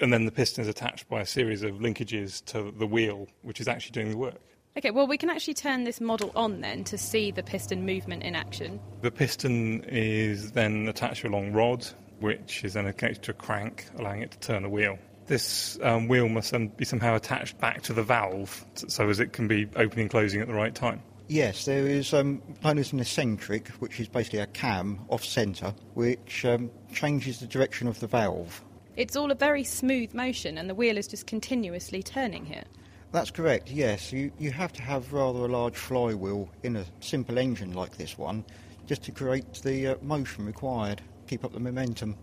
And then the piston is attached by a series of linkages to the wheel, which is actually doing the work. Okay, well, we can actually turn this model on then to see the piston movement in action. The piston is then attached to a long rod, which is then connected to a crank, allowing it to turn a wheel. This um, wheel must then be somehow attached back to the valve so as it can be opening and closing at the right time. Yes, there is um, known as an eccentric, which is basically a cam off centre, which um, changes the direction of the valve. It's all a very smooth motion, and the wheel is just continuously turning here. That's correct, yes. You, you have to have rather a large flywheel in a simple engine like this one just to create the uh, motion required, keep up the momentum.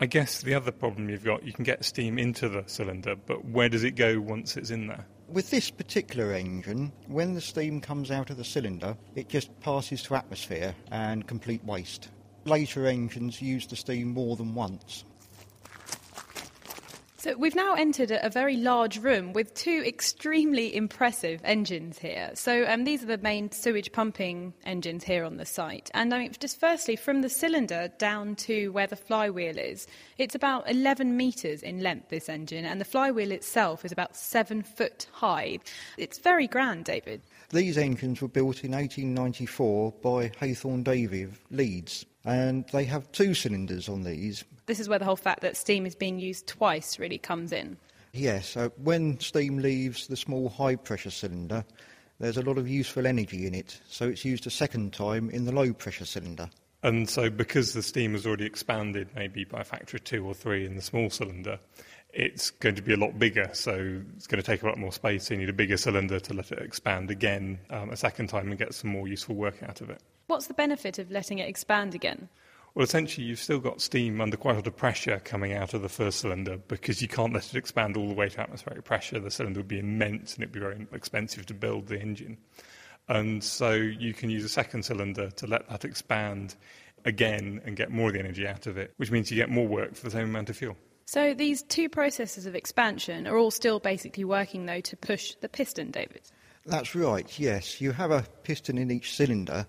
I guess the other problem you've got, you can get steam into the cylinder, but where does it go once it's in there? With this particular engine, when the steam comes out of the cylinder, it just passes to atmosphere and complete waste. Later engines use the steam more than once. So we've now entered a, very large room with two extremely impressive engines here. So um, these are the main sewage pumping engines here on the site. And I mean, just firstly, from the cylinder down to where the flywheel is, it's about 11 metres in length, this engine, and the flywheel itself is about seven foot high. It's very grand, David. These engines were built in 1894 by Hathorn Davey of Leeds, and they have two cylinders on these, this is where the whole fact that steam is being used twice really comes in. Yes, uh, when steam leaves the small high pressure cylinder, there's a lot of useful energy in it, so it's used a second time in the low pressure cylinder. And so, because the steam has already expanded maybe by a factor of two or three in the small cylinder, it's going to be a lot bigger, so it's going to take a lot more space. So you need a bigger cylinder to let it expand again um, a second time and get some more useful work out of it. What's the benefit of letting it expand again? Well, essentially, you've still got steam under quite a lot of pressure coming out of the first cylinder because you can't let it expand all the way to atmospheric pressure. The cylinder would be immense and it'd be very expensive to build the engine. And so you can use a second cylinder to let that expand again and get more of the energy out of it, which means you get more work for the same amount of fuel. So these two processes of expansion are all still basically working, though, to push the piston, David? That's right, yes. You have a piston in each cylinder,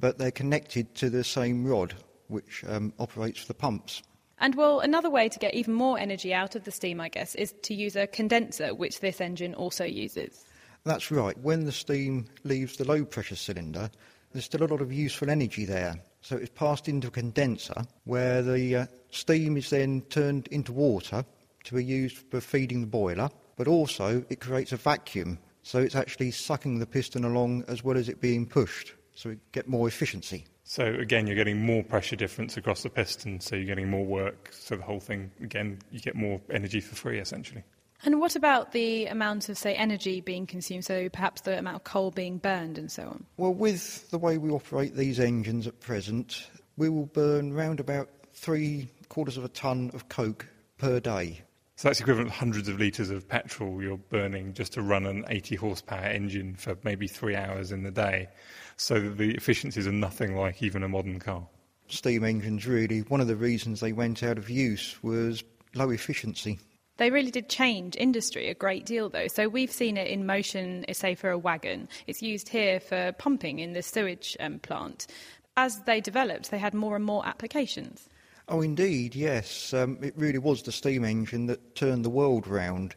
but they're connected to the same rod which um, operates the pumps. And well, another way to get even more energy out of the steam, I guess, is to use a condenser, which this engine also uses. That's right. When the steam leaves the low pressure cylinder, there's still a lot of useful energy there. So it's passed into a condenser where the uh, steam is then turned into water to be used for feeding the boiler, but also it creates a vacuum. So it's actually sucking the piston along as well as it being pushed. So we get more efficiency. So again, you're getting more pressure difference across the piston, so you're getting more work. So the whole thing, again, you get more energy for free, essentially. And what about the amount of, say, energy being consumed? So perhaps the amount of coal being burned and so on. Well, with the way we operate these engines at present, we will burn round about three quarters of a tonne of coke per day. So that's equivalent to hundreds of litres of petrol you're burning just to run an 80 horsepower engine for maybe three hours in the day. So the efficiencies are nothing like even a modern car. Steam engines, really, one of the reasons they went out of use was low efficiency. They really did change industry a great deal, though. So we've seen it in motion, say, for a wagon. It's used here for pumping in the sewage um, plant. As they developed, they had more and more applications. Oh, indeed, yes. Um, it really was the steam engine that turned the world round.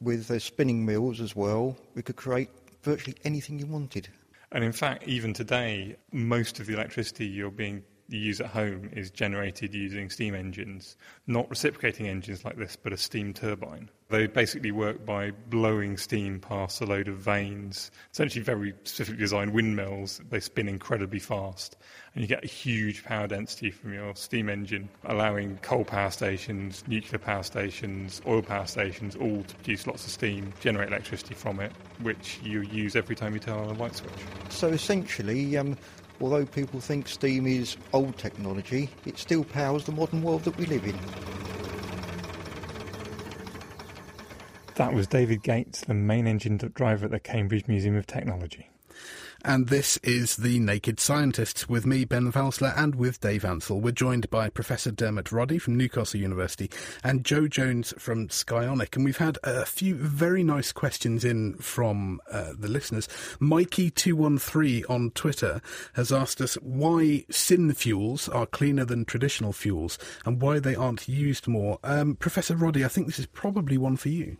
With the spinning mills as well, we could create virtually anything you wanted. And in fact, even today, most of the electricity you're being you use at home is generated using steam engines, not reciprocating engines like this, but a steam turbine. They basically work by blowing steam past a load of vanes, essentially very specifically designed windmills. They spin incredibly fast, and you get a huge power density from your steam engine, allowing coal power stations, nuclear power stations, oil power stations all to produce lots of steam, generate electricity from it, which you use every time you turn on a light switch. So essentially, um, although people think steam is old technology, it still powers the modern world that we live in. That was David Gates, the main engine driver at the Cambridge Museum of Technology. And this is The Naked Scientists with me, Ben Valsler, and with Dave Ansell. We're joined by Professor Dermot Roddy from Newcastle University and Joe Jones from Skyonic. And we've had a few very nice questions in from uh, the listeners. Mikey213 on Twitter has asked us why syn fuels are cleaner than traditional fuels and why they aren't used more. Um, Professor Roddy, I think this is probably one for you.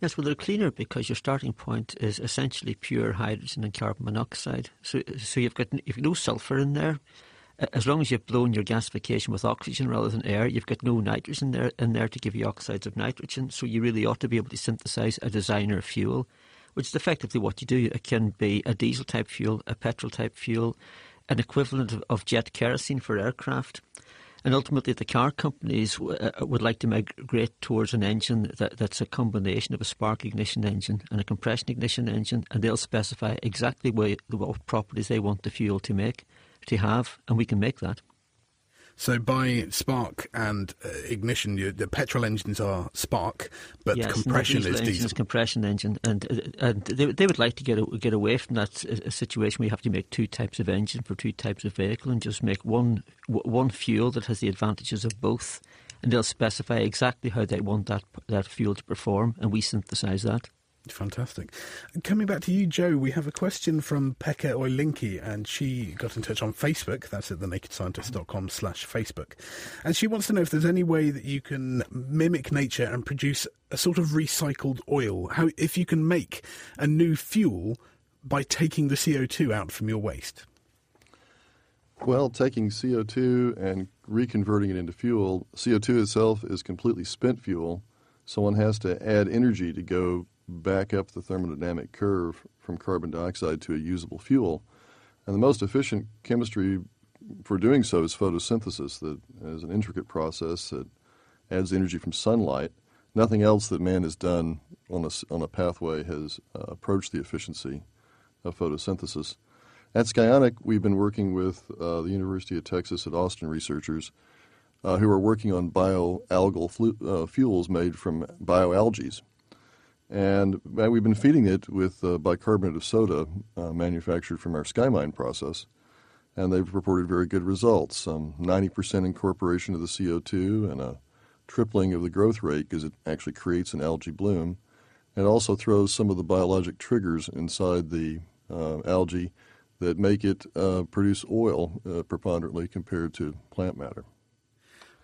Yes, well, they're cleaner because your starting point is essentially pure hydrogen and carbon monoxide. So, so you've got you've no sulfur in there. As long as you've blown your gasification with oxygen rather than air, you've got no nitrogen there in there to give you oxides of nitrogen. So you really ought to be able to synthesize a designer fuel, which is effectively what you do. It can be a diesel type fuel, a petrol type fuel, an equivalent of, of jet kerosene for aircraft. And ultimately, the car companies w- uh, would like to migrate towards an engine that, that's a combination of a spark ignition engine and a compression ignition engine, and they'll specify exactly what, what properties they want the fuel to make, to have, and we can make that. So by spark and uh, ignition, you, the petrol engines are spark, but yes, compression diesel is diesel. Compression engine, and uh, and they, they would like to get get away from that uh, situation where you have to make two types of engine for two types of vehicle, and just make one one fuel that has the advantages of both. and they'll specify exactly how they want that that fuel to perform, and we synthesize that. Fantastic. Coming back to you, Joe, we have a question from Pekka Oilinki, and she got in touch on Facebook. That's at thenakedscientist.com slash Facebook. And she wants to know if there's any way that you can mimic nature and produce a sort of recycled oil. How If you can make a new fuel by taking the CO2 out from your waste. Well, taking CO2 and reconverting it into fuel, CO2 itself is completely spent fuel. Someone has to add energy to go back up the thermodynamic curve from carbon dioxide to a usable fuel. And the most efficient chemistry for doing so is photosynthesis, that is an intricate process that adds energy from sunlight. Nothing else that man has done on a, on a pathway has uh, approached the efficiency of photosynthesis. At Skyonic, we've been working with uh, the University of Texas at Austin researchers uh, who are working on bioalgal flu- uh, fuels made from bioalgae. And we've been feeding it with uh, bicarbonate of soda uh, manufactured from our SkyMine process. And they've reported very good results um, 90% incorporation of the CO2 and a tripling of the growth rate because it actually creates an algae bloom. It also throws some of the biologic triggers inside the uh, algae that make it uh, produce oil uh, preponderantly compared to plant matter.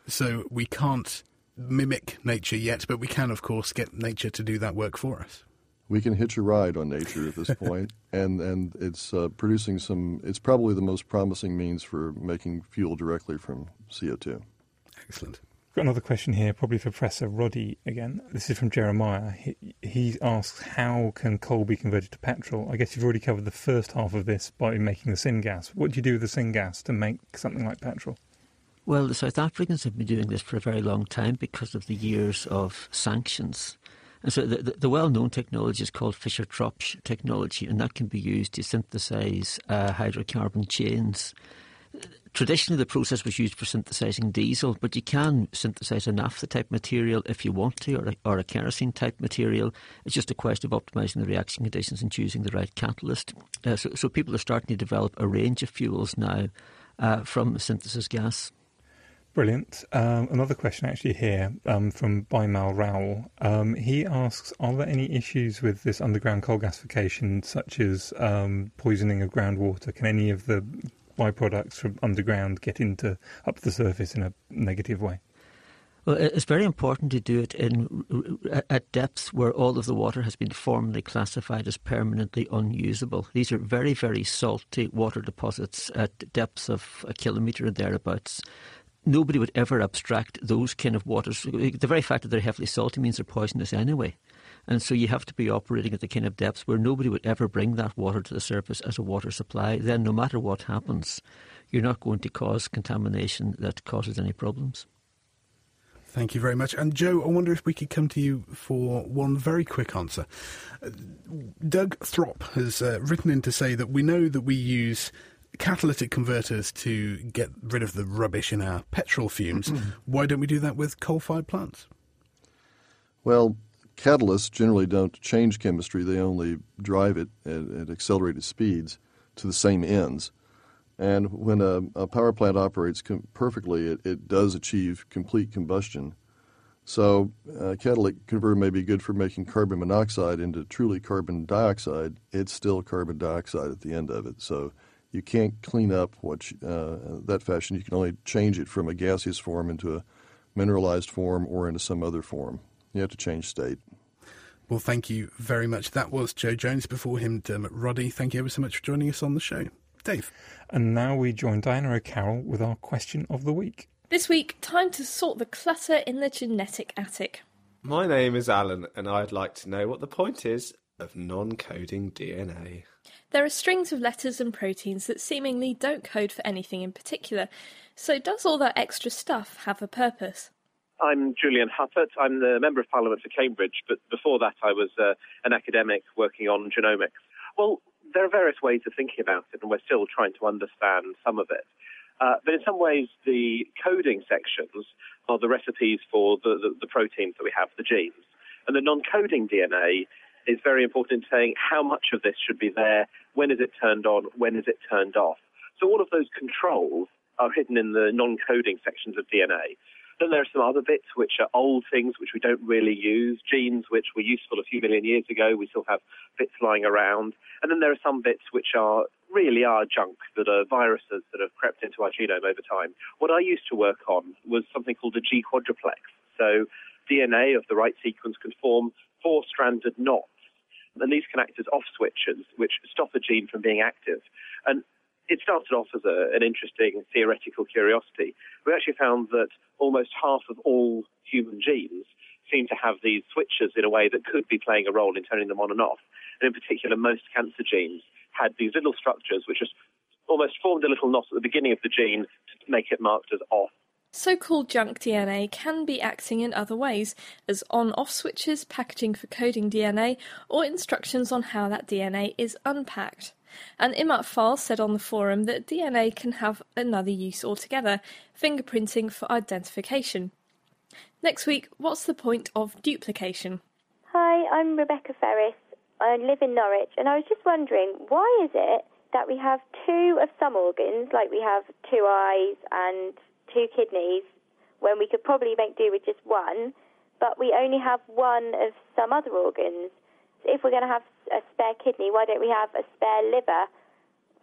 So we can't mimic nature yet, but we can, of course, get nature to do that work for us. We can hitch a ride on nature at this point, and and it's uh, producing some. It's probably the most promising means for making fuel directly from CO two. Excellent. Got another question here, probably for Professor Roddy again. This is from Jeremiah. He, he asks, how can coal be converted to petrol? I guess you've already covered the first half of this by making the syngas. What do you do with the syngas to make something like petrol? Well, the South Africans have been doing this for a very long time because of the years of sanctions. And so the, the, the well-known technology is called Fischer-Tropsch technology, and that can be used to synthesize uh, hydrocarbon chains. Traditionally, the process was used for synthesizing diesel, but you can synthesize a naphtha type material if you want to, or a, or a kerosene type material. It's just a question of optimizing the reaction conditions and choosing the right catalyst. Uh, so, so people are starting to develop a range of fuels now uh, from synthesis gas. Brilliant. Um, another question actually here um, from Bimal Rowell. Um, he asks, are there any issues with this underground coal gasification, such as um, poisoning of groundwater? Can any of the byproducts from underground get into up to the surface in a negative way? Well, it's very important to do it in at depths where all of the water has been formally classified as permanently unusable. These are very, very salty water deposits at depths of a kilometre and thereabouts nobody would ever abstract those kind of waters. The very fact that they're heavily salty means they're poisonous anyway. And so you have to be operating at the kind of depths where nobody would ever bring that water to the surface as a water supply. Then, no matter what happens, you're not going to cause contamination that causes any problems. Thank you very much. And Joe, I wonder if we could come to you for one very quick answer. Uh, Doug Throp has uh, written in to say that we know that we use catalytic converters to get rid of the rubbish in our petrol fumes. Mm-hmm. Why don't we do that with coal fired plants? Well, catalysts generally don't change chemistry, they only drive it at, at accelerated speeds to the same ends. And when a, a power plant operates com- perfectly, it, it, does achieve complete combustion. So, a catalytic converter may be good for making carbon monoxide into truly carbon dioxide. It's still carbon dioxide at the end of it. So, you can't clean up what you, uh, that fashion. You can only change it from a gaseous form into a mineralized form or into some other form. You have to change state. Well, thank you very much. That was Joe Jones. Before him, Dermot Roddy. Thank you ever so much for joining us on the show. Dave. And now we join Diana O'Carroll with our question of the week. This week, time to sort the clutter in the genetic attic. My name is Alan, and I'd like to know what the point is of non coding DNA. There are strings of letters and proteins that seemingly don't code for anything in particular. So, does all that extra stuff have a purpose? I'm Julian Huppert. I'm the Member of Parliament for Cambridge, but before that, I was uh, an academic working on genomics. Well, there are various ways of thinking about it, and we're still trying to understand some of it. Uh, but in some ways, the coding sections are the recipes for the, the, the proteins that we have, the genes. And the non coding DNA is very important in saying how much of this should be there, when is it turned on, when is it turned off. So all of those controls are hidden in the non-coding sections of DNA. Then there are some other bits which are old things which we don't really use, genes which were useful a few million years ago. We still have bits lying around. And then there are some bits which are really are junk that are viruses that have crept into our genome over time. What I used to work on was something called a G quadruplex. So DNA of the right sequence can form four stranded knots. And these can act as off switches, which stop a gene from being active. And it started off as a, an interesting theoretical curiosity. We actually found that almost half of all human genes seem to have these switches in a way that could be playing a role in turning them on and off. And in particular, most cancer genes had these little structures which just almost formed a little knot at the beginning of the gene to make it marked as off. So called junk DNA can be acting in other ways, as on off switches, packaging for coding DNA, or instructions on how that DNA is unpacked. An Imad Fal said on the forum that DNA can have another use altogether fingerprinting for identification. Next week, what's the point of duplication? Hi, I'm Rebecca Ferris. I live in Norwich, and I was just wondering why is it that we have two of some organs, like we have two eyes and two kidneys, when we could probably make do with just one, but we only have one of some other organs? If we're going to have a spare kidney, why don't we have a spare liver?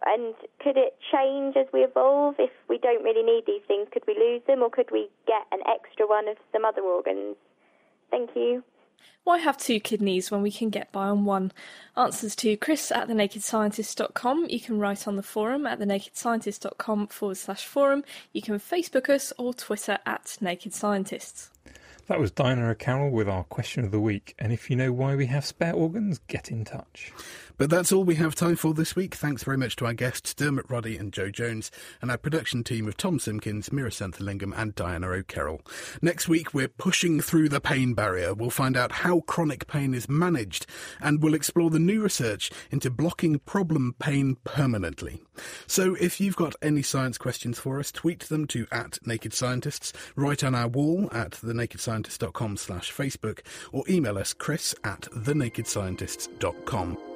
And could it change as we evolve? If we don't really need these things, could we lose them, or could we get an extra one of some other organs? Thank you. Why have two kidneys when we can get by on one? Answers to Chris at thenakedscientist.com. You can write on the forum at thenakedscientist.com forward slash forum. You can Facebook us or Twitter at Naked Scientists. That was Diana O'Carroll with our question of the week. And if you know why we have spare organs, get in touch. But that's all we have time for this week. Thanks very much to our guests, Dermot Roddy and Joe Jones, and our production team of Tom Simpkins, Meera Senthilingam, and Diana O'Carroll. Next week, we're pushing through the pain barrier. We'll find out how chronic pain is managed, and we'll explore the new research into blocking problem pain permanently. So if you've got any science questions for us, tweet them to at Naked Scientists, write on our wall at thenakedscientist.com slash Facebook, or email us chris at thenakedscientists.com.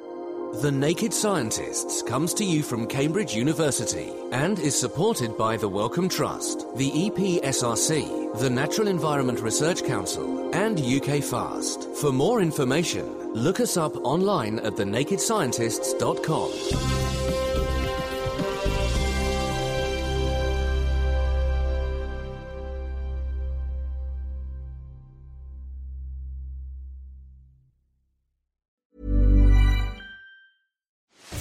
The Naked Scientists comes to you from Cambridge University and is supported by the Wellcome Trust, the EPSRC, the Natural Environment Research Council, and UK Fast. For more information, look us up online at thenakedscientists.com.